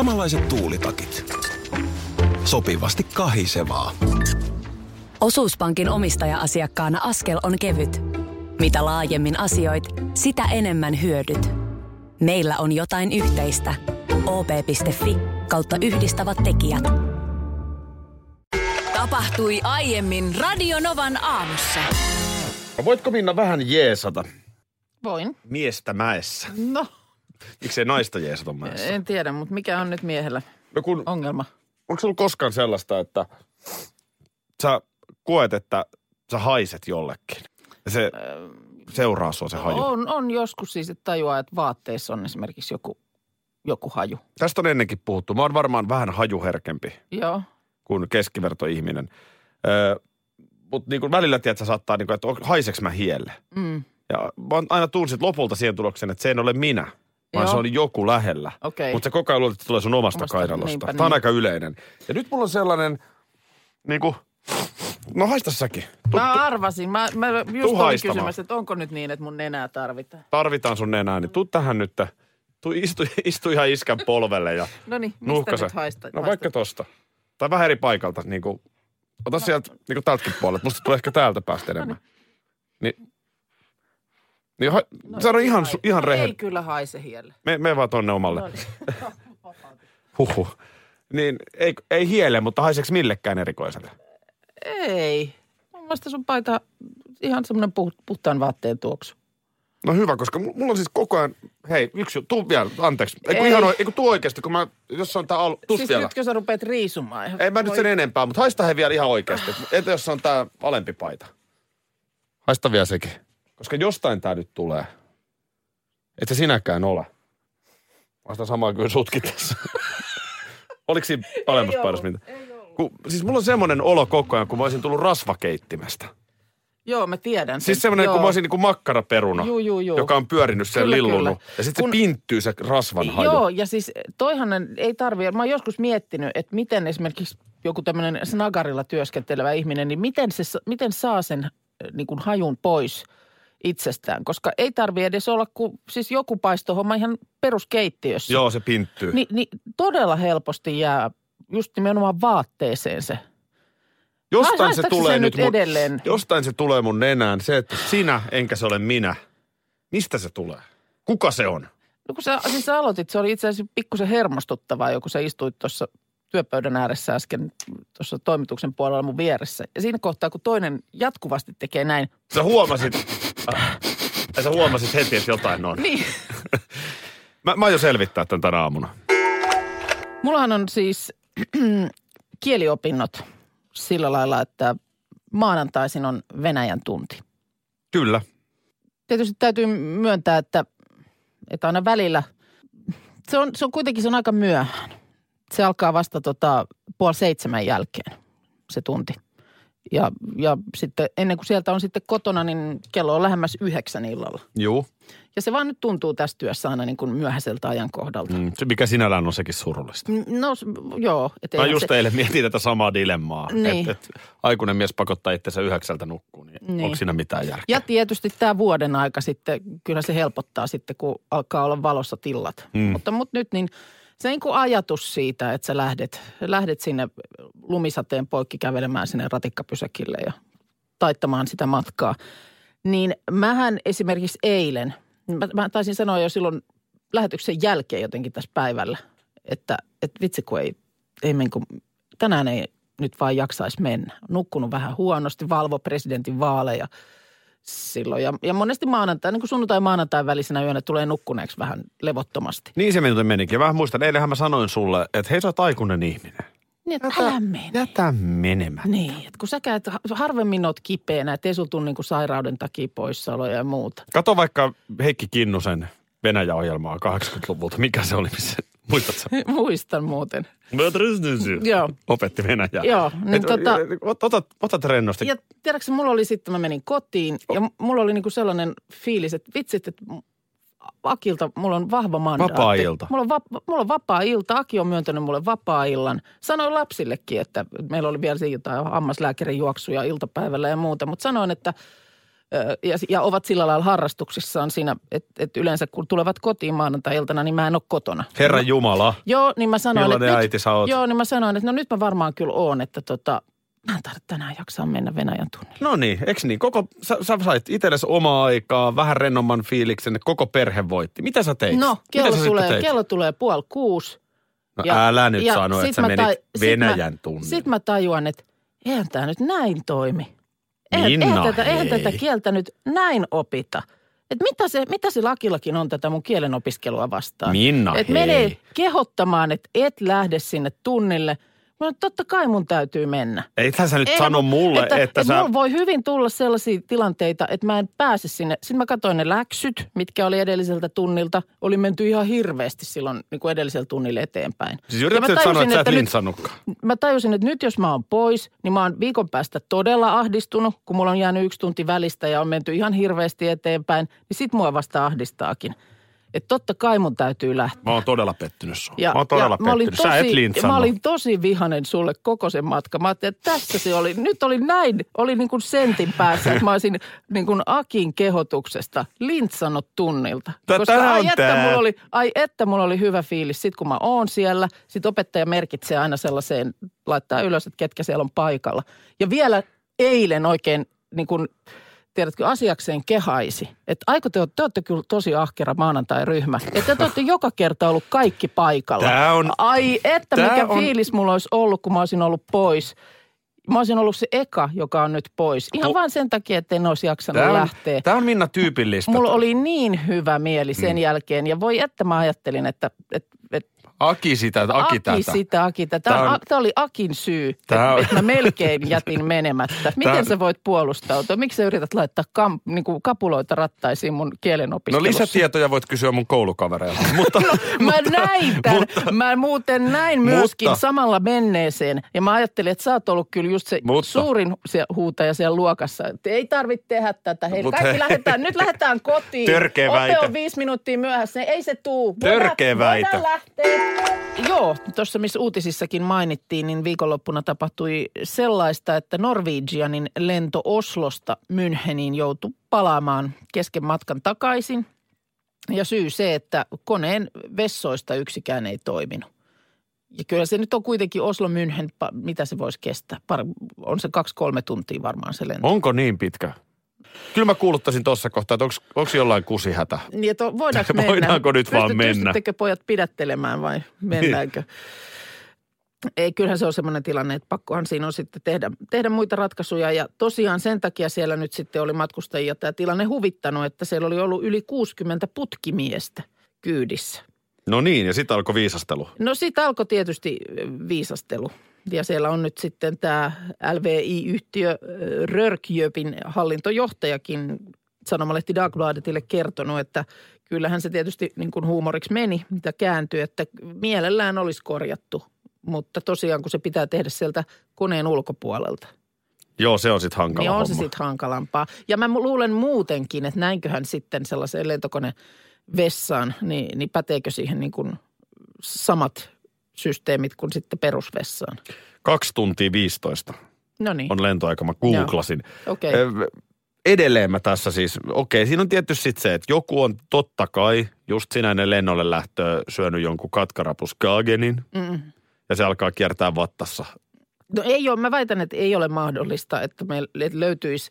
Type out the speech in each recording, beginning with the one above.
Samanlaiset tuulitakit. Sopivasti kahisevaa. Osuuspankin omistaja-asiakkaana askel on kevyt. Mitä laajemmin asioit, sitä enemmän hyödyt. Meillä on jotain yhteistä. op.fi kautta yhdistävät tekijät. Tapahtui aiemmin Radionovan aamussa. Voitko Minna vähän jeesata Voin. miestä mäessä? No, Miksei naista jeesata mäessä? en tiedä, mutta mikä on nyt miehellä No kun, ongelma? onko sulla koskaan sellaista, että sä koet, että sä haiset jollekin? Ja se seuraa sua se haju. On, on joskus siis, että tajuaa, että vaatteissa on esimerkiksi joku, joku haju. Tästä on ennenkin puhuttu. Mä oon varmaan vähän hajuherkempi Joo. kuin keskivertoihminen. Öö, Mutta niin välillä, tiedät, sä saattaa, niin kuin, että haiseks mä hielle? Mm. Ja mä aina tullut sit lopulta siihen tulokseen, että se ei ole minä, vaan Joo. se oli joku lähellä. Okei. Mutta se koko ajan luulet, että se tulee sun omasta, Omasta, kainalosta. niinpä Tämä on niin. aika yleinen. Ja nyt mulla on sellainen, niin kuin, no haista säkin. Tu- Mä arvasin. Mä, mä just olin kysymässä, että onko nyt niin, että mun nenää tarvitaan. tarvitaan sun nenää, niin tuu tähän nyt. Tuu, istu, istu ihan iskän polvelle ja No niin, mistä nyt haista? No vaikka tosta. Tai vähän eri paikalta. Niin kuin, ota no. sieltä niin kuin tältäkin puolelta. Musta tulee ehkä täältä päästä enemmän. Niin, niin ha, no, sano ihan, su- ihan no, rehellinen. Ei kyllä haise hielle. Me, me vaan tonne omalle. No niin. Huhhuh. Niin ei, ei hiele, mutta haiseeko millekään erikoiselle? Ei. Mun mielestä sun paita ihan semmoinen puh, puhtaan vaatteen tuoksu. No hyvä, koska mu- mulla on siis koko ajan, hei yksi tuu vielä, anteeksi. Ei, kun Ei. ihan, oi- ei kun tuu oikeasti, kun mä, jos on tää al, tuu siis vielä. nytkö sä rupeat riisumaan? ihan- Ei mä nyt sen enempää, mutta haista he vielä ihan oikeasti. Entä jos on tää alempi paita? Haista vielä sekin. Koska jostain tää nyt tulee. Et se sinäkään ole. Vasta samaa kuin sutkin tässä. Oliko siinä alemmassa ollut, mitä? Kun, siis mulla on semmoinen olo koko ajan, kun mä olisin tullut rasvakeittimestä. Joo, mä tiedän. Siis sen. semmoinen, kun mä olisin niin kuin makkaraperuna, Juu, juu, juu. joka on pyörinyt sen Kyllä, lillunut. kyllä. Ja sitten Kun- se pinttyy se rasvan haju. Joo, ja siis toihan ei tarvitse, mä oon joskus miettinyt, että miten esimerkiksi joku tämmöinen snagarilla työskentelevä ihminen, niin miten, se, miten saa sen äh, niin kuin hajun pois itsestään. Koska ei tarvitse edes olla kuin, siis joku paistohomma ihan peruskeittiössä. Joo, se pinttyy. Ni, niin todella helposti jää just nimenomaan vaatteeseen se. Jostain se tulee se nyt nyt mun, edelleen? Jostain se tulee mun nenään. Se, että sinä enkä se ole minä. Mistä se tulee? Kuka se on? No kun sä, siis sä aloitit, se oli itse asiassa pikkusen hermostuttavaa, joku sä istuit tuossa työpöydän ääressä äsken tuossa toimituksen puolella mun vieressä. Ja siinä kohtaa, kun toinen jatkuvasti tekee näin, Sä huomasit, äh, sä huomasit heti, että jotain on. niin Mä, mä aion selvittää tämän tänä aamuna. Mullahan on siis kieliopinnot sillä lailla, että maanantaisin on Venäjän tunti. Kyllä. Tietysti täytyy myöntää, että, että aina välillä, se on, se on kuitenkin se on aika myöhään. Se alkaa vasta tota, puoli seitsemän jälkeen, se tunti. Ja, ja sitten ennen kuin sieltä on sitten kotona, niin kello on lähemmäs yhdeksän illalla. Juu. Ja se vaan nyt tuntuu tässä työssä aina niin kuin myöhäiseltä ajankohdalta. Mm, se mikä sinällään on sekin surullista. No s- joo. Et Mä just se, eilen mietin tätä samaa dilemmaa. Niin. Että et, aikuinen mies pakottaa itsensä yhdeksältä nukkuun, niin, Niin. onko siinä mitään järkeä? Ja tietysti tämä vuoden aika sitten, kyllä se helpottaa sitten, kun alkaa olla valossa tillat. Mm. Mutta, mutta nyt niin se niin kuin ajatus siitä, että sä lähdet, lähdet sinne lumisateen poikki kävelemään sinne ratikkapysäkille ja taittamaan sitä matkaa. Niin mähän esimerkiksi eilen, mä, mä taisin sanoa jo silloin lähetyksen jälkeen jotenkin tässä päivällä, että, että vitsi kun ei, ei men, tänään ei nyt vaan jaksaisi mennä. Nukkunut vähän huonosti, valvo presidentin vaaleja silloin. Ja, ja monesti maanantai, niin kuin sunnuntai maanantai välisenä yönä tulee nukkuneeksi vähän levottomasti. Niin se minulta menikin. Vähän muistan, eilenhän mä sanoin sulle, että hei sä oot aikuinen ihminen. Niin, että älä mene. Jätä menemään. Niin, että kun sä käyt, harvemmin oot kipeänä, että ei sul tule niin sairauden takia poissaoloja ja muuta. Kato vaikka Heikki Kinnusen Venäjä-ohjelmaa 80-luvulta. Mikä se oli? Missä, muistatko? Muistan muuten. Joo. Joo. Opetti Venäjää. Joo, niin Et, tota- ot- otat, otat rennosti. Ja tiedätkö, mulla oli sitten, mä menin kotiin ja mulla oli niinku sellainen fiilis, että vitsit, että Akilta mulla on vahva mandaatti. Vapaa-ilta. Mulla on, va- mulla on vapaa-ilta. Aki on myöntänyt mulle vapaa-illan. Sanoin lapsillekin, että meillä oli vielä jotain hammaslääkärin juoksuja iltapäivällä ja muuta. Mutta sanoin, että ja, ja ovat sillä lailla harrastuksissaan siinä, että et yleensä kun tulevat kotiin maanantai-iltana, niin mä en ole kotona. Herran Jumala. Joo, niin mä sanoin, Millainen että äiti nyt, sä oot? Joo, niin mä sanoin, että no nyt mä varmaan kyllä oon, että tota, mä en tarvitse tänään jaksaa mennä Venäjän tunnille. No niin, eikö niin? Koko, sä, sä sait itsellesi omaa aikaa, vähän rennomman fiiliksen, koko perhe voitti. Mitä sä teit? No, kello sä tulee, teit? kello tulee puoli kuusi. No älä nyt sano, sit että sä menit sit Venäjän tunnille. Sitten mä tajuan, että eihän tämä nyt näin toimi. Eihän, Minna, eihän, tätä, eihän tätä kieltä nyt näin opita. Et mitä, se, mitä se lakillakin on tätä mun kielen opiskelua vastaan? Minna, Et hei. menee kehottamaan, että et lähde sinne tunnille. Mä totta kai mun täytyy mennä. Eihän sä nyt Eihän sano mun- mulle, että, että, sä... Mulla voi hyvin tulla sellaisia tilanteita, että mä en pääse sinne. Sitten mä katsoin ne läksyt, mitkä oli edelliseltä tunnilta. Oli menty ihan hirveästi silloin niin kuin edellisellä tunnille eteenpäin. Siis yrität sanoa, että sä et nyt- lintsannutkaan. Mä tajusin, että nyt jos mä oon pois, niin mä oon viikon päästä todella ahdistunut, kun mulla on jäänyt yksi tunti välistä ja on menty ihan hirveästi eteenpäin, niin sit mua vasta ahdistaakin. Että totta kai mun täytyy lähteä. Mä oon todella pettynyt sun. Ja, mä oon todella ja mä olin pettynyt. Sä et tosi, mä olin tosi vihanen sulle koko sen matkan. Mä ajattelin, että tässä se oli. Nyt oli näin, oli niin kuin sentin päässä, että mä olisin niin kuin Akin kehotuksesta lintsannut tunnilta. Tä- Koska ai on että, mulla oli, ai että mulla oli hyvä fiilis. Sitten kun mä oon siellä, sit opettaja merkitsee aina sellaiseen, laittaa ylös, että ketkä siellä on paikalla. Ja vielä eilen oikein niin kuin, tiedätkö, asiakseen kehaisi. Että aiko te, te olette kyllä tosi ahkera maanantai-ryhmä. Että te olette joka kerta ollut kaikki paikalla. Tää on- Ai että tää mikä on- fiilis mulla olisi ollut, kun mä olisin ollut pois. Mä olisin ollut se eka, joka on nyt pois. Ihan Mu- vaan sen takia, että en olisi jaksanut Tää on, lähteä. tää on Minna tyypillistä. Mulla oli niin hyvä mieli sen Mm. jälkeen. Ja voi että mä ajattelin, että, että Aki sitä, Aki, Aki tätä. sitä, Aki tätä. Tämä, on- tämä oli Akin syy, että, on- että mä melkein jätin menemättä. Miten Tää- sä voit puolustautua? Miksi sä yrität laittaa kam, niin kuin kapuloita rattaisiin mun kielen No lisätietoja voit kysyä mun koulukavereilta. mutta, Mä näin tämän. mutta- mä muuten näin myöskin Mutta- samalla menneeseen. Ja mä ajattelin, että sä oot ollut kyllä just se Mutta- suurin se huutaja siellä luokassa. Että ei tarvitse tehdä tätä. Hei, Mut kaikki hei. lähdetään, nyt lähdetään kotiin. Törkeä väite. on viisi minuuttia myöhässä. Ei se tuu. Törkeä väite. Voidaan lähteä. Joo, tuossa missä uutisissakin mainittiin, niin viikonloppuna tapahtui sellaista, että Norwegianin lento Oslosta Müncheniin joutui palaamaan kesken matkan takaisin. Ja syy se, että koneen vessoista yksikään ei toiminut. Ja kyllä se nyt on kuitenkin Oslo München, mitä se voisi kestää? On se kaksi-kolme tuntia varmaan se lento. onko niin pitkä? Kyllä mä kuuluttaisin tuossa kohtaa, että onko jollain kusihätä. Niin, että voidaanko mennä? Voidaanko nyt vaan mennä? Pystyttekö pojat pidättelemään vai mennäänkö? Ei, kyllähän se on semmoinen tilanne, että pakkohan siinä on sitten tehdä, tehdä muita ratkaisuja. Ja tosiaan sen takia siellä nyt sitten oli matkustajia tämä tilanne huvittanut, että siellä oli ollut yli 60 putkimiestä kyydissä. No niin, ja sitten alkoi viisastelu. No siitä alkoi tietysti viisastelu. Ja siellä on nyt sitten tämä LVI-yhtiö Rörkjöpin hallintojohtajakin sanomalehti Dagbladetille kertonut, että kyllähän se tietysti niin kuin huumoriksi meni, mitä kääntyi, että mielellään olisi korjattu. Mutta tosiaan, kun se pitää tehdä sieltä koneen ulkopuolelta, Joo, se on sitten hankala niin on homma. se sitten hankalampaa. Ja mä luulen muutenkin, että näinköhän sitten sellaiseen lentokone vessaan, niin, niin päteekö siihen niin kuin samat systeemit kuin sitten perusvessaan. Kaksi tuntia 15 No niin, on lentoaika, mä googlasin. okei. Ö, Edelleen mä tässä siis, okei, siinä on tietysti sitten se, että joku on totta kai just sinä ennen lennolle lähtöä syönyt jonkun katkarapus Skagenin Mm. ja se alkaa kiertää vattassa. No ei ole, mä väitän, että ei ole mahdollista, että meillä että löytyisi,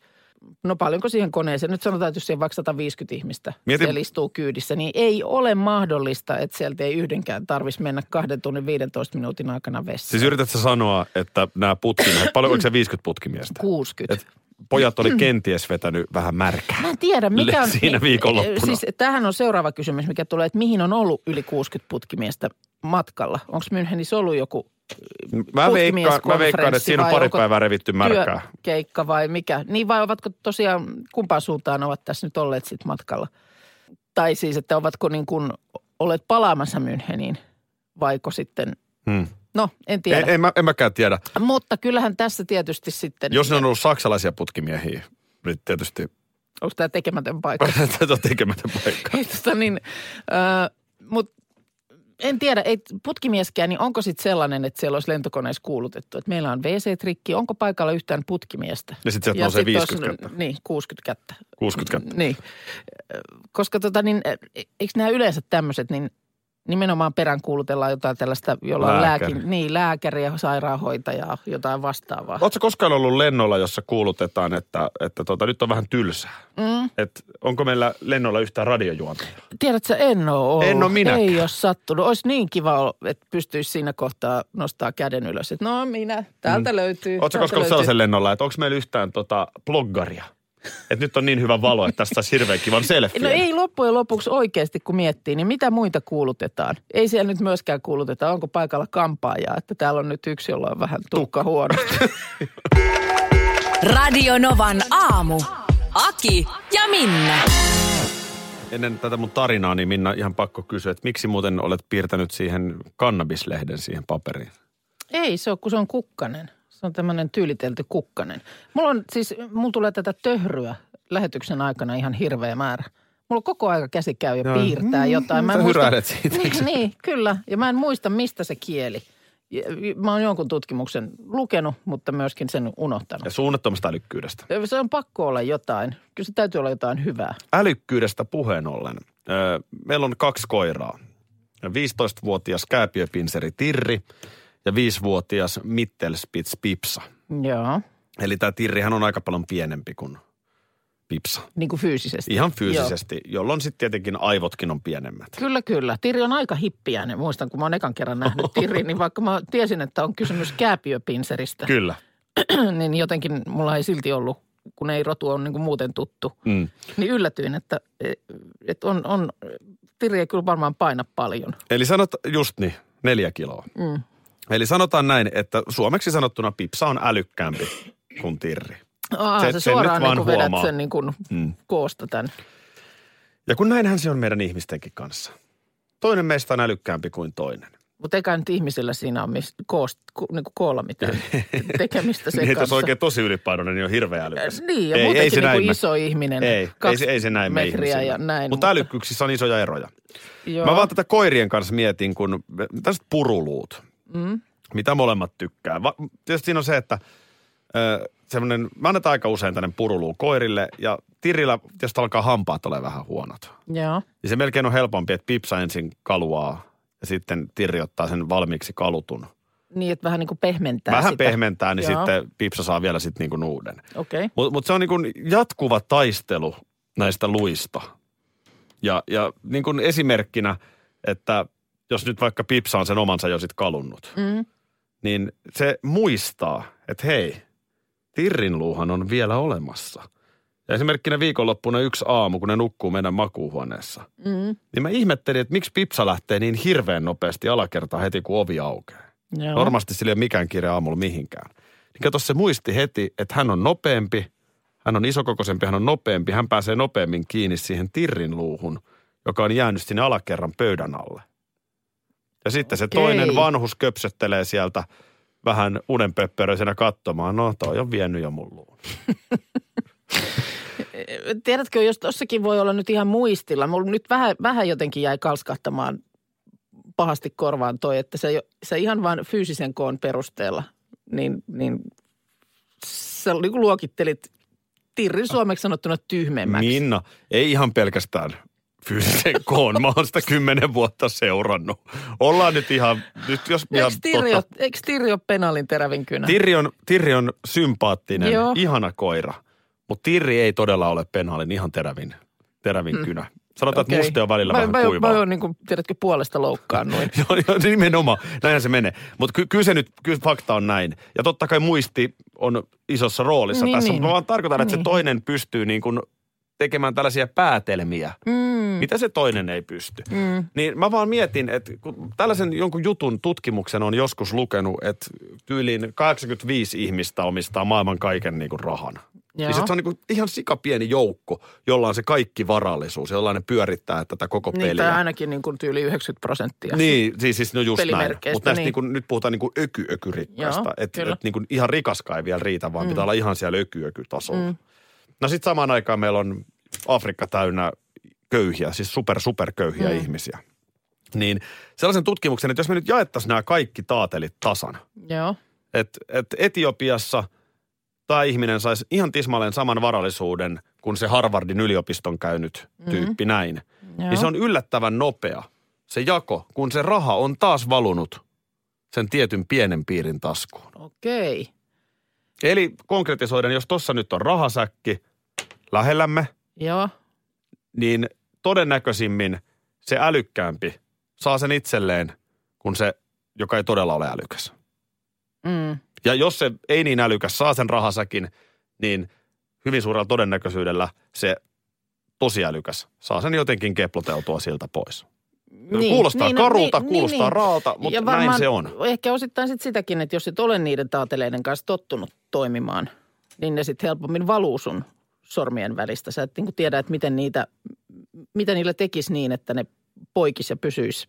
no paljonko siihen koneeseen, nyt sanotaan, että jos siihen vaikka 150 ihmistä Mieti- siellä istuu kyydissä, niin ei ole mahdollista, että sieltä ei yhdenkään tarvitsisi mennä kahden tunnin 15 minuutin aikana vessaan. Siis yrität sä sanoa, että nämä putkimiehet, paljon oliko se 50 putkimiestä? 60. Et pojat oli kenties vetänyt vähän märkää. Mä en tiedä, mikä on... Siinä viikonloppuna. Siis tämähän on seuraava kysymys, mikä tulee, että mihin on ollut yli 60 putkimiestä matkalla? Onko Münchenissä ollut joku Mä veikkaan, mä veikkaan, että siinä on pari päivää revitty märkää. työkeikka vai mikä? Niin vai ovatko tosiaan, kumpaan suuntaan ovat tässä nyt olleet sitten matkalla? Tai siis, että ovatko niin kuin olleet palaamassa Müncheniin vaiko sitten, Hmm. No en tiedä. En, en, mä, en mäkään tiedä. Mutta kyllähän tässä tietysti sitten, Jos ne on ollut saksalaisia putkimiehiä, niin tietysti onko tämä tekemätön paikka? tätä on tekemätön paikka. Ei, tota niin, äh, mut en tiedä, ei putkimieskään, niin onko sitten sellainen, että siellä olisi lentokoneessa kuulutettu, että meillä on WC-trikki, onko paikalla yhtään putkimiestä? Ja sit sieltä nousee sit 50 olisi- kättä. Niin, 60 kättä. 60 kättä. Niin, koska tota niin, eikö nämä yleensä tämmöiset, niin nimenomaan peräänkuulutellaan jotain tällaista, jolla on Lääkäri. lääkin, niin, lääkäriä, sairaanhoitajaa, jotain vastaavaa. Oletko koskaan ollut lennolla, jossa kuulutetaan, että, että tota, nyt on vähän tylsää? Mm. Et onko meillä lennolla yhtään radiojuontajaa? Tiedätkö, en ole ollut. En oo minäkään. Ei ole sattunut. Olisi niin kiva, että pystyisi siinä kohtaa nostaa käden ylös. Että no minä, täältä mm. löytyy. Oletko koskaan ollut sellaisen lennolla, että onko meillä yhtään tota, bloggaria? Että nyt on niin hyvä valo, että tästä saisi hirveän kivan selfie. No ei loppujen lopuksi oikeasti, kun miettii, niin mitä muita kuulutetaan? Ei siellä nyt myöskään kuuluteta, onko paikalla kampaajaa, että täällä on nyt yksi, jolla on vähän tukka huonosti. Radio Novan aamu. Aki ja Minna. Ennen tätä mun tarinaa, niin Minna ihan pakko kysyä, että miksi muuten olet piirtänyt siihen kannabislehden siihen paperiin? Ei se ole, kun se on kukkanen. Se on tämmöinen tyylitelty kukkanen. Mulla on siis, mulla tulee tätä töhryä lähetyksen aikana ihan hirveä määrä. Mulla koko aika käsi käy ja Joo. piirtää jotain. sä hyräilet siitä, eikö niin, niin, kyllä. Ja mä en muista, mistä se kieli. Mä oon jonkun tutkimuksen lukenut, mutta myöskin sen unohtanut. Ja suunnattomasta älykkyydestä. Se on pakko olla jotain. Kyllä se täytyy olla jotain hyvää. Älykkyydestä puheen ollen. Meillä on kaksi koiraa. 15-vuotias kääpiöpinseri Tirri ja 5-vuotias Mittelspitz Pipsa. Joo, Eli tämä Tirrihän on aika paljon pienempi kuin Pipsa. niin kuin fyysisesti. Ihan fyysisesti, jolloin sitten tietenkin aivotkin on pienemmät. Kyllä, kyllä. Tiri on aika hippiäinen. Muistan, kun mä oon ekan kerran nähnyt Tirin, niin vaikka mä tiesin, että on kysymys kääpiöpinseristä, Kyllä. niin jotenkin mulla ei silti ollut, kun ei rotu ole niin kuin muuten tuttu. Mm. Niin yllätyin, että, että on, on, Tiri ei kyllä varmaan paina paljon. Eli sanot just niin, neljä kiloa. Mm. Eli sanotaan näin, että suomeksi sanottuna Pipsa on älykkäämpi kuin Tirri. Aa, Se- se, suoraan nyt vaan niin vedät huomaa. sen niin kuin Mm. koosta tämän. Ja kun näinhän se on meidän ihmistenkin kanssa. Toinen meistä on älykkäämpi kuin toinen. Mutta eikä nyt ihmisillä siinä ole mis, koost, ku, niin kuin koolla mitään tekemistä sen Niin, että jos kanssa. oikein tosi ylipainoinen, niin on hirveä älykäs. Äh, Niin, ja ei, muutenkin ei se niin kuin iso ihminen. Ei, ei, kaksi se, ei se näin me metriä ihmisillä. ja näin. Mutta älykkyyksissä on isoja eroja. Joo. Mä vaan tätä koirien kanssa mietin, kun tästä puruluut, Mm. mitä molemmat tykkää. Va, tietysti siinä on se, että ö, semmoinen, mä annetaan aika usein tänne puruluu koirille ja Tirillä, jos alkaa hampaat ole vähän huonot. Joo. Niin se melkein on helpompi, että Pipsa ensin kaluaa ja sitten Tirri ottaa sen valmiiksi kalutun. Niin, että vähän niin kuin pehmentää Vähän sitä. pehmentää, niin Joo. sitten Pipsa saa vielä sitten niin kuin uuden. Okei. Okay. Mutta mut se on niin kuin jatkuva taistelu näistä luista. Ja, ja niin kuin esimerkkinä, että jos nyt vaikka Pipsa on sen omansa jo sitten kalunnut, Mm. niin se muistaa, että hei, Tirrin luuhan on vielä olemassa. Ja esimerkkinä viikonloppuna yksi aamu, kun ne nukkuu meidän makuuhuoneessa, Mm. niin mä ihmettelin, että miksi Pipsa lähtee niin hirveän nopeasti alakertaan heti, kun ovi aukeaa. Joo. Normaalisti sillä ei ole mikään kiire aamulla mihinkään. Niin kato, se muisti heti, että hän on nopeampi, hän on isokokoisempi, hän on nopeampi, hän pääsee nopeammin kiinni siihen tirrin luuhun, joka on jäänyt sinne alakerran pöydän alle. Ja sitten se Okei. toinen vanhus köpsöttelee sieltä vähän unenpöppöröisenä katsomaan, no toi on vienyt jo mun luun. Tiedätkö, jos tossakin voi olla nyt ihan muistilla. Mulla nyt vähän, vähän jotenkin jäi kalskahtamaan pahasti korvaan toi, että se, se ihan vain fyysisen koon perusteella, niin, niin sä niin luokittelit Tirrin suomeksi sanottuna tyhmemmäksi. Minna, ei ihan pelkästään fyysisen koon. Mä oon sitä kymmenen vuotta seurannut. Ollaan nyt ihan, nyt jos ihan Tirri, ole, eikö Tirri ole penaalin terävin kynä? Tirri on, Tirri on sympaattinen, Joo. Ihana koira. Mutta Tirri ei todella ole penaalin ihan terävin, terävin hmm. kynä. Sanotaan, okay. että muste on välillä mä, vähän mä, kuivaa. Mä oon niin kuin, tiedätkö, puolesta loukkaannuin. Joo, joo, nimenomaan. Näinhän se menee. Mutta ky- kyllä se nyt, kyllä fakta on näin. Ja totta kai muisti on isossa roolissa Niin, tässä, niin. mutta mä vaan tarkoitan, että Niin. se toinen pystyy niin kuin tekemään tällaisia päätelmiä, Mm. mitä se toinen ei pysty. Mm. Niin mä vaan mietin, että kun tällaisen jonkun jutun tutkimuksen on joskus lukenut, että tyyliin 85 ihmistä omistaa maailman kaiken niin kuin rahan. Joo. Niin se on niin kuin ihan sikapieni joukko, jolla on se kaikki varallisuus, jolla ne pyörittää tätä koko Niin, peliä. tai ainakin niin kuin tyyli 90 prosenttia. Niin, siis, siis no just näin. Mutta niin. niin. kuin, nyt puhutaan niin kuin öky-ökyrikkaista. Että et niin kuin ihan rikaskaan ei vielä riitä, vaan mm. pitää olla ihan siellä öky-öky-tasolla. Mm. No sitten samaan aikaan meillä on Afrikka täynnä köyhiä, siis super super köyhiä mm. ihmisiä. Niin sellaisen tutkimuksen, että jos me nyt jaettaisiin nämä kaikki taatelit tasan, Joo. että et Etiopiassa tämä ihminen saisi ihan tismalleen saman varallisuuden kuin se Harvardin yliopiston käynyt tyyppi näin, Mm-hmm. Joo. niin se on yllättävän nopea se jako, kun se raha on taas valunut sen tietyn pienen piirin taskuun. Okei. Eli konkretisoiden, jos tuossa nyt on rahasäkki lähellämme, Joo. niin todennäköisimmin se älykkäämpi saa sen itselleen kuin se, joka ei todella ole älykäs. Mm. Ja jos se ei niin älykäs saa sen rahasäkin, niin hyvin suurella todennäköisyydellä se tosi älykäs saa sen jotenkin keploteltua siltä pois. Niin, kuulostaa niin, no, karulta, niin, kuulostaa niin, raalta, mutta Ja näin se on. Ehkä osittain sit sitäkin, että jos et ole niiden taateleiden kanssa tottunut toimimaan, niin ne sitten helpommin valuu sun sormien välistä. Sä et niin tiedä, että miten niitä, mitä niillä tekisi niin, että ne poikis ja pysyisi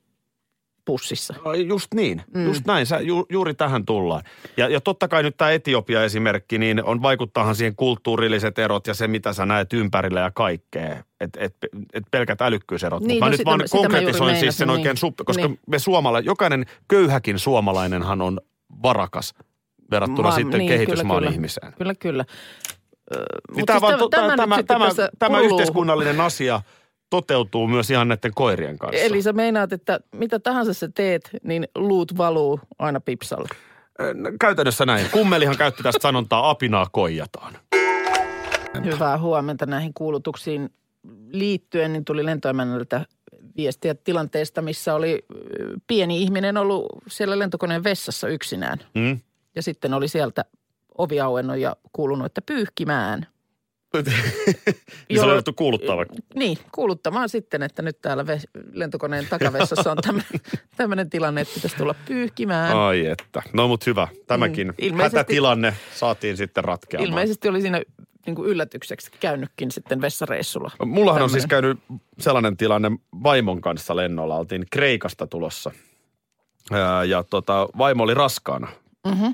pussissa. Ai, Just niin, mm. just näin. Sä, ju, juuri tähän tullaan. Ja, ja totta kai nyt tämä Etiopia-esimerkki, niin on vaikuttaahan siihen kulttuurilliset erot ja se, mitä sä näet ympärillä ja kaikkea. Että et, et pelkät älykkyyserot. Niin, Mut mä no nyt sitä vaan sitä konkretisoin siis sen oikein, niin. sup, koska Niin. me suomala, jokainen köyhäkin suomalainenhan on varakas verrattuna Ma- sitten niin, kehitysmaan kyllä. ihmiseen. Kyllä, kyllä. Niin mut tämä, siis vaan, tämä, tämä, tämä, tämä, yhteiskunnallinen asia toteutuu myös ihan näiden koirien kanssa. Eli sä meinaat, että mitä tahansa sä teet, niin luut valuu aina pipsalle. Käytännössä näin. Kummelihan käytti tästä sanontaa apinaa koijataan. Hyvää huomenta näihin kuulutuksiin liittyen, niin tuli lentoemännältä viestiä tilanteesta, missä oli pieni ihminen ollut siellä lentokoneen vessassa yksinään. Mm? Ja sitten oli sieltä ovi auennut ja kuulunut, että pyyhkimään. niin se Jolloin- otettu kuuluttava. Niin, kuuluttamaan sitten, että nyt täällä ves- lentokoneen takavessassa on tämmöinen tilanne, että pitäisi tulla pyyhkimään. Ai että. No mut hyvä. Tämäkin Mm, ilmeisesti- hätätilanne saatiin sitten ratkeamaan. Ilmeisesti oli siinä niin kuin yllätykseksi käynytkin sitten vessareissulla. Mullahan on siis Tämmönen. käynyt sellainen tilanne vaimon kanssa lennolla. Oltiin Kreikasta tulossa. Ja tota, vaimo oli raskaana. Mhm.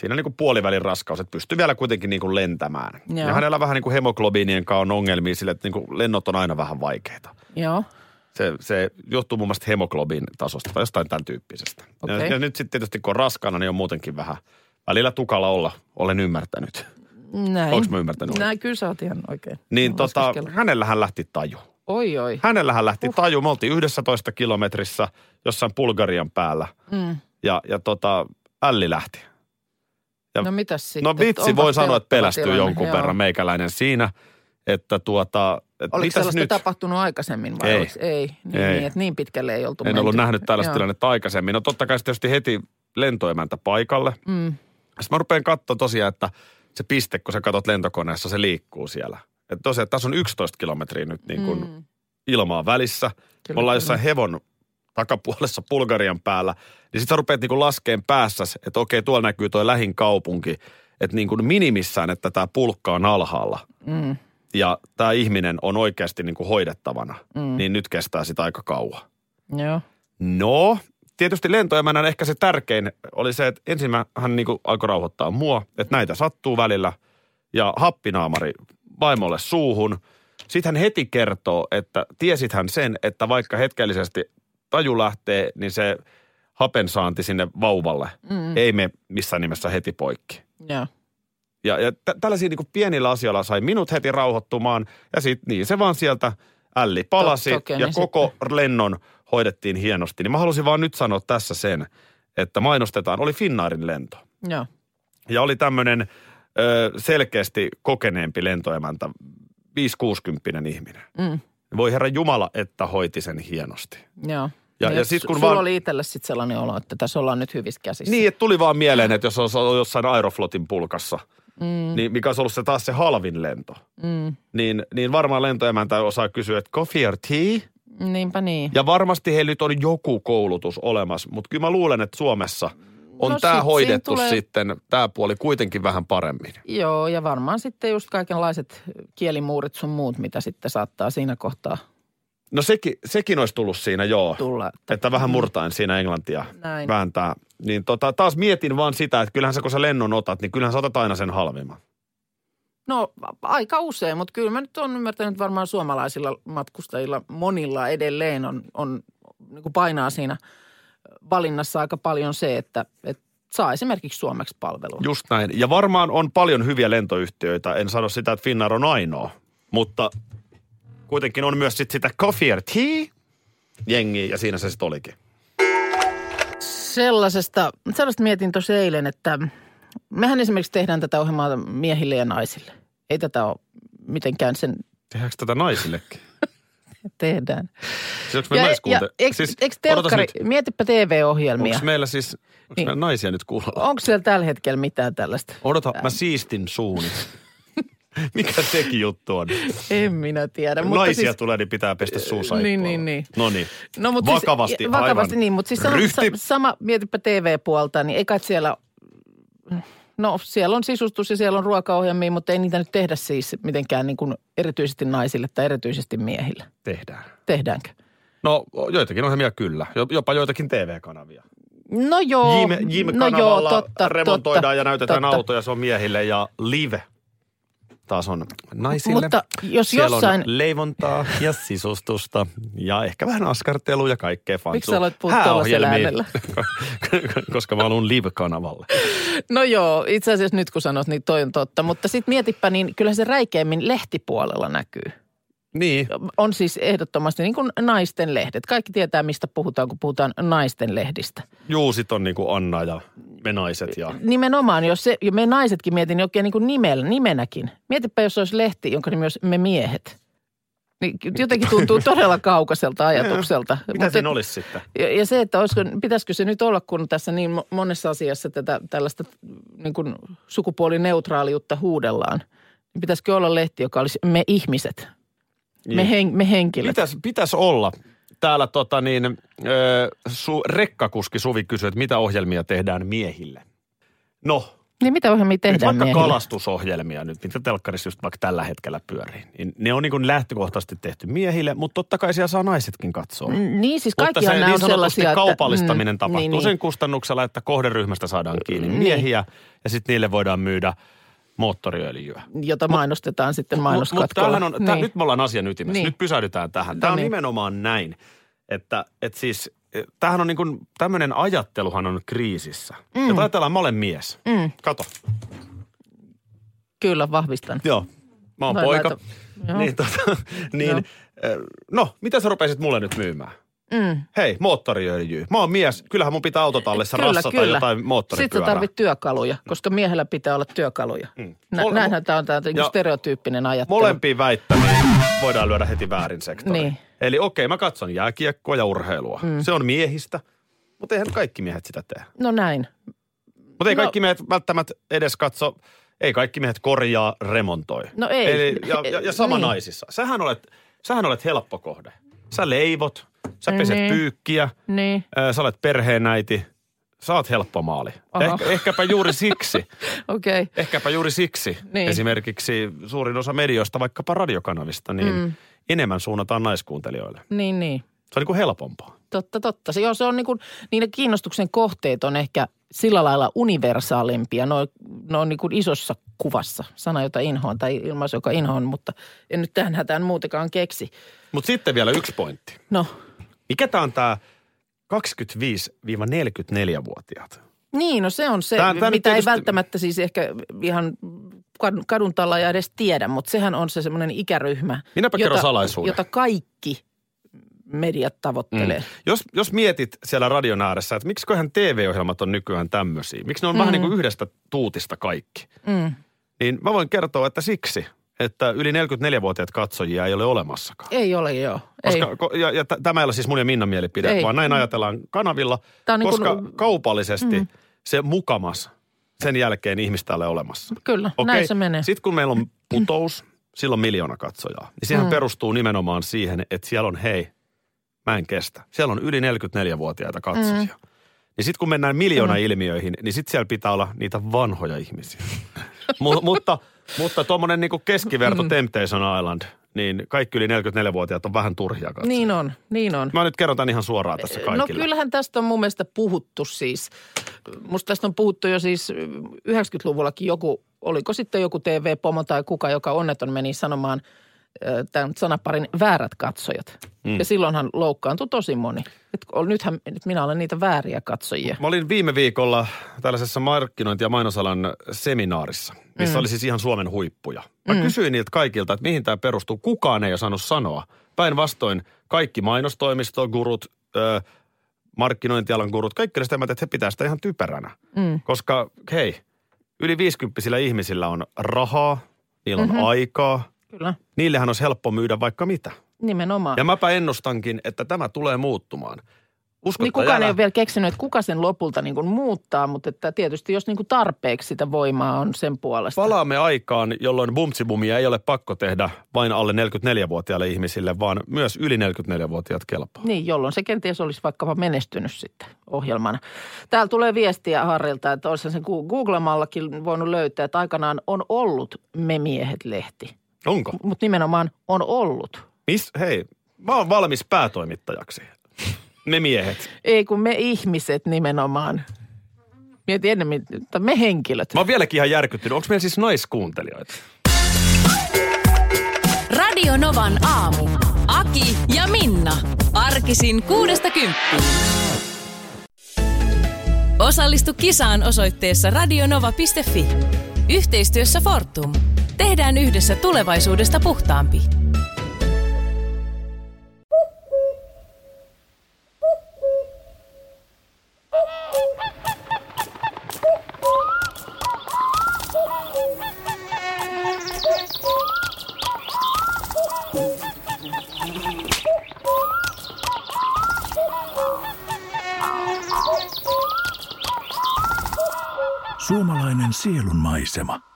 Siinä niin kuin puolivälin raskaus, että pystyi vielä kuitenkin niin kuin lentämään. Joo. Ja hänellä vähän niin kuin hemoglobiinien kanssa on ongelmia sille, että niin kuin lennot on aina vähän vaikeita. Joo, Se, se johtuu muun muassa hemoglobin tasosta tai jostain tämän tyyppisestä. Ja, Okei. ja nyt sitten tietysti kun on raskaana, niin on muutenkin vähän välillä tukala olla, olen ymmärtänyt. näin. Onks mä ymmärtänyt oikein? Näin, kyllä sä oot ihan oikein. Niin Mä tota, hänellähän lähti taju. Oi, oi. Hänellähän lähti taju. Me oltiin 11 kilometrissä jossain Bulgarian päällä. Mm. Ja, ja tota, älli lähti. Ja- No mitäs sitten? No vitsi, voi sanoa, että pelästyy tilanne, jonkun joo. verran meikäläinen siinä. Että tuota, että Oliko mitäs sellaista nyt? tapahtunut aikaisemmin vai Ei. Oliko, ei. Niin, Ei. Niin, että niin pitkälle ei oltu En menty. ollut nähnyt tällaista Joo. tilannetta aikaisemmin. No totta kai tietysti heti lentoemäntä paikalle. Mm. Sitten mä rupean katsoa tosiaan, että se piste, kun sä katot lentokoneessa, se liikkuu siellä. Että tosiaan, että tässä on 11 kilometriä nyt niin kuin Mm. ilmaa välissä. Kyllä, Me ollaan kyllä. jossain hevon takapuolessa Bulgarian päällä. Niin sitten sä rupeat niin kuin laskeen päässäs, että okei, tuolla näkyy toi lähin kaupunki. Että niin kuin minimissään, että tämä pulkka on alhaalla. Mm. Ja tämä ihminen on oikeasti niin kuin hoidettavana. Mm. Niin nyt kestää sitä aika kauan. Joo. No, tietysti lentoemänän ehkä se tärkein oli se, että ensin mä- hän niin kuin alkoi rauhoittaa mua, että näitä sattuu välillä. Ja happinaamari vaimolle suuhun. Sitten hän heti kertoo, että tiesit hän sen, että vaikka hetkellisesti taju lähtee, niin se hapensaanti sinne vauvalle mm. ei me missään nimessä heti poikki. Joo. Ja, ja tä- tällaisia niin pienillä asioilla sai minut heti rauhoittumaan. Ja sitten niin se vaan sieltä älli palasi To- ja koko lennon hoidettiin hienosti. Niin mä halusin vaan nyt sanoa tässä sen, että mainostetaan, oli Finnairin lento. Joo. Ja oli tämmöinen selkeästi kokeneempi lentoemäntä, 5-60 ihminen. Mm. Voi herra Jumala, että hoiti sen hienosti. Joo. Ja- Niin, ja et sit kun sulla vaan- oli itselle sitten sellainen olo, että tässä ollaan nyt hyvissä käsissä. Niin, että tuli vaan mieleen, että jos ollut jossain Aeroflotin pulkassa, mm. niin mikä olisi ollut se taas se halvin lento, Mm. niin, niin varmaan lentoemäntä osaa kysyä, että coffee or tea? Niinpä niin. Ja varmasti heillä nyt on joku koulutus olemassa, mutta kyllä mä luulen, että Suomessa on No tämä sit hoidettu tulee- sitten, tämä puoli kuitenkin vähän paremmin. Joo, ja varmaan sitten just kaikenlaiset kielimuurit sun muut, mitä sitten saattaa siinä kohtaa No sekin, sekin olisi tullut siinä, joo. tulla. Että vähän murtain siinä englantia Näin. vääntää. Niin tota, taas mietin vaan sitä, että kyllähän sä kun sä lennon otat, niin kyllähän sä otat aina sen halvimman. No aika usein, mutta kyllä mä nyt on ymmärtänyt että varmaan suomalaisilla matkustajilla monilla edelleen on, on niin kuin painaa siinä valinnassa aika paljon se, että, että saa esimerkiksi suomeksi palvelun. Just näin. Ja varmaan on paljon hyviä lentoyhtiöitä. En sano sitä, että Finnair on ainoa. Mutta kuitenkin on myös sit sitä Coffee and Tea jengiä ja siinä se sitten olikin. Sellaisesta, sellaista mietin tuossa eilen, että mehän esimerkiksi tehdään tätä ohjelmaa miehille ja naisille. Ei tätä ole mitenkään sen Tehdäänkö tätä naisillekin? Tehdään. Siis onko me naiskuunte... siis, eikö odotas telkkari, nyt, mietipä TV-ohjelmia. Onko meillä siis, onko Niin. meillä naisia nyt kuulolla? Onko siellä tällä hetkellä mitään tällaista? Odota, mä siistin suuni. Mikä sekin juttu on? En minä tiedä. Mutta Naisia siis, tulee, niin pitää pestä suu Niin, niin, niin. No niin. No, mutta vakavasti, siis, vakavasti aivan. niin, mutta siis sama, sama, mietipä TV-puolta, niin ei kai siellä, no siellä on sisustus ja siellä on ruokaohjelmia, mutta ei niitä nyt tehdä siis mitenkään niin kuin erityisesti naisille tai erityisesti miehille. Tehdään. Tehdäänkö? No joitakin ohjelmia kyllä, Jo- jopa joitakin TV-kanavia. No joo. Jim, no Jim-kanavalla joo, totta, remontoidaan totta, ja näytetään totta. autoja, se on miehille ja Live taas on naisille. Mutta jos Siellä jossain- on leivontaa ja sisustusta ja ehkä vähän askartelua ja kaikkea fantsua. Miksi sä aloit puhua? Koska mä haluan Live-kanavalle. No joo, itse asiassa nyt kun sanot, niin toi on totta. Mutta sitten mietipä, niin kyllä se räikeimmin lehtipuolella näkyy. Niin, On siis ehdottomasti niin kuin naisten lehdet. Kaikki tietää, mistä puhutaan, kun puhutaan naisten lehdistä. juu, sit on niinku Anna ja me naiset ja... Nimenomaan, jos se, me naisetkin mietin oikein niin kuin nimellä, nimenäkin. Mietipä, jos olisi lehti, jonka nimi olisi Me miehet. Niin jotenkin tuntuu todella kaukaiselta ajatukselta. Mitä Mutta- siinä olisi sitten? Ja, ja se, että olisiko, pitäisikö se nyt olla, kun tässä niin mo- monessa asiassa tätä tällaista niin kuin sukupuolineutraaliutta huudellaan, niin pitäisikö olla lehti, joka olisi me ihmiset, Niin. me, hen, me henkilöt. Pitäisi pitäis olla. Täällä tota niin, ö, su, rekkakuski Suvi kysyy, että mitä ohjelmia tehdään miehille. No, Niin mitä ohjelmia nyt tehdään vaikka miehille? kalastusohjelmia nyt, mitä telkkarissa just vaikka tällä hetkellä pyörii. Niin ne on niin lähtökohtaisesti tehty miehille, mutta totta kai siellä saa naisetkin katsoa. Mm, Niin siis Mutta kaikkihan se nämä niin on sellaisia, kaupallistaminen että, tapahtuu niin, niin. sen kustannuksella, että kohderyhmästä saadaan kiinni Niin. miehiä ja sitten niille voidaan myydä moottoriöljyä. jota mainostetaan sitten Mutta mainoskatkolla. tämähän on, tää, nyt me ollaan asian ytimessä. Niin. Nyt pysähdytään tähän. Tämä No on niin. nimenomaan näin, että, että siis eh, tämähän on niin kuin, tämmöinen ajatteluhan on kriisissä. Mm. Ja ajatellaan, mä olen mies. Mm. Kato. Kyllä, vahvistan. Joo. Mä oon Vai poika. laita- Joo. Niin, tota, niin Joo. eh, no, mitä sä rupeisit mulle nyt myymään? Mm. Hei, moottoriöljyä. Mä oon mies. Kyllähän mun pitää autotallissa Kyllä, rassata kyllä. jotain Sitten sä moottoripyörää. tarvit työkaluja, koska miehellä pitää olla työkaluja. Mm. Nä, Mole- näinhän tämä on tämä niin ja- stereotyyppinen ajattelu. Molempiin väittämiin voidaan lyödä heti väärin sektori. Niin. Eli okei, mä katson jääkiekkoa ja urheilua. Mm. Se on miehistä, mutta eihän kaikki miehet sitä tee. No näin. Mutta ei No- kaikki miehet välttämättä edes katso, ei kaikki miehet korjaa, remontoi. No ei. Eli, ja, ja, ja sama Niin. naisissa. Sähän olet, sähän olet helppo kohde. Sä leivot, sä peset Niin. pyykkiä, Niin. sä olet perheenäiti, sä oot helppo maali. Ehkä, ehkäpä juuri siksi. Okay. ehkäpä juuri siksi Niin. esimerkiksi suurin osa medioista, vaikkapa radiokanavista, niin mm. enemmän suunnataan naiskuuntelijoille. Niin, niin. Se on niin kuin helpompaa. Totta, totta. Se, joo, se on niin kuin, niiden kiinnostuksen kohteet on ehkä sillä lailla universaalimpia. Ne on, ne on niin kuin isossa kuvassa. Sana, jota inhoan tai ilmaisu, joka inhoan, mutta en nyt tähän hätään muutenkaan keksi. Mutta sitten vielä yksi pointti. No, Mikä tämä on tämä 25-44-vuotiaat? niin, no se on se, tää nyt mitä ei tietysti- välttämättä siis ehkä ihan kadun, ja edes tiedä, mutta sehän on se semmoinen ikäryhmä, Minäpä kerron salaisuuden. jota kaikki mediat tavoittelee. Jos, jos mietit siellä radion ääressä, että miksiköhän TV-ohjelmat on nykyään tämmöisiä, miksi ne on mm. vähän niin kuin yhdestä tuutista kaikki, Mm. niin mä voin kertoa, että siksi, että yli 44-vuotiaat katsojia ei ole olemassakaan. Ei ole joo. ei. Koska, ko, ja, ja t- tämä ei ole siis mun ja Minnan mielipide, Ei. vaan näin ajatellaan kanavilla, Tää on niin koska kuin- kaupallisesti mm. se mukamas sen jälkeen ihmistä ei ole olemassa. Kyllä, Okei, näin se menee. Sitten kun meillä on putous, silloin miljoona katsojaa, niin sehän mm. perustuu nimenomaan siihen, että siellä on hei, mä en kestä. Siellä on yli 44-vuotiaita katsojia. Mm. Niin sitten kun mennään miljoona-ilmiöihin, niin sitten siellä pitää olla niitä vanhoja ihmisiä. Mu- mutta mutta tuommoinen niinku keskiverto Mm. Temptation Island, niin kaikki yli 44-vuotiaat on vähän turhia katsoa. Niin on, niin on. Mä nyt kerron tämän ihan suoraan tässä No kaikille. kyllähän tästä on mun mielestä puhuttu siis. Musta tästä on puhuttu jo siis 90-luvullakin joku, oliko sitten joku TV-pomo tai kuka, joka onneton meni sanomaan tämän sanaparin väärät katsojat. Mm. Ja silloinhan loukkaantui tosi moni. Et nythän nyt minä olen niitä vääriä katsojia. Mä olin viime viikolla tällaisessa markkinointi- ja mainosalan seminaarissa, missä mm. oli siis ihan Suomen huippuja. Mä mm. kysyin niiltä kaikilta, että mihin tämä perustuu. Kukaan ei osannut sanoa. Päinvastoin kaikki mainostoimistogurut, ö, markkinointialan gurut, kaikki sitä että he pitää sitä ihan typeränä. Mm. Koska hei, yli 50 ihmisillä on rahaa, niillä on mm-hmm. aikaa. Kyllä, Niillehän olisi helppo myydä vaikka mitä. nimenomaan. Ja mäpä ennustankin, että tämä tulee muuttumaan. Usko Niin kukaan ei ole vielä keksinyt, että kuka sen lopulta niin kuin muuttaa, mutta että tietysti jos niin kuin tarpeeksi sitä voimaa on sen puolesta. Palaamme aikaan, jolloin bumtsibumia ei ole pakko tehdä vain alle 44-vuotiaille ihmisille, vaan myös yli 44-vuotiaat kelpaa. Niin, jolloin se kenties olisi vaikkapa menestynyt sitten ohjelmana. Täällä tulee viestiä Harrilta, että olisi sen googlamallakin voinut löytää, että aikanaan on ollut Me miehet-lehti. Onko? Mutta nimenomaan on ollut. Mis, hei, mä oon valmis päätoimittajaksi. Me miehet. Ei kun me ihmiset nimenomaan. Mieti ennemmin, että me henkilöt. Mä oon vieläkin ihan järkyttynyt. Onko meillä siis naiskuuntelijoita? Radio Novan aamu. Aki ja Minna. Arkisin kuudesta kymppiin. Osallistu kisaan osoitteessa radionova.fi. Yhteistyössä Fortum. Tehdään yhdessä tulevaisuudesta puhtaampi. Suomalainen sielunmaisema.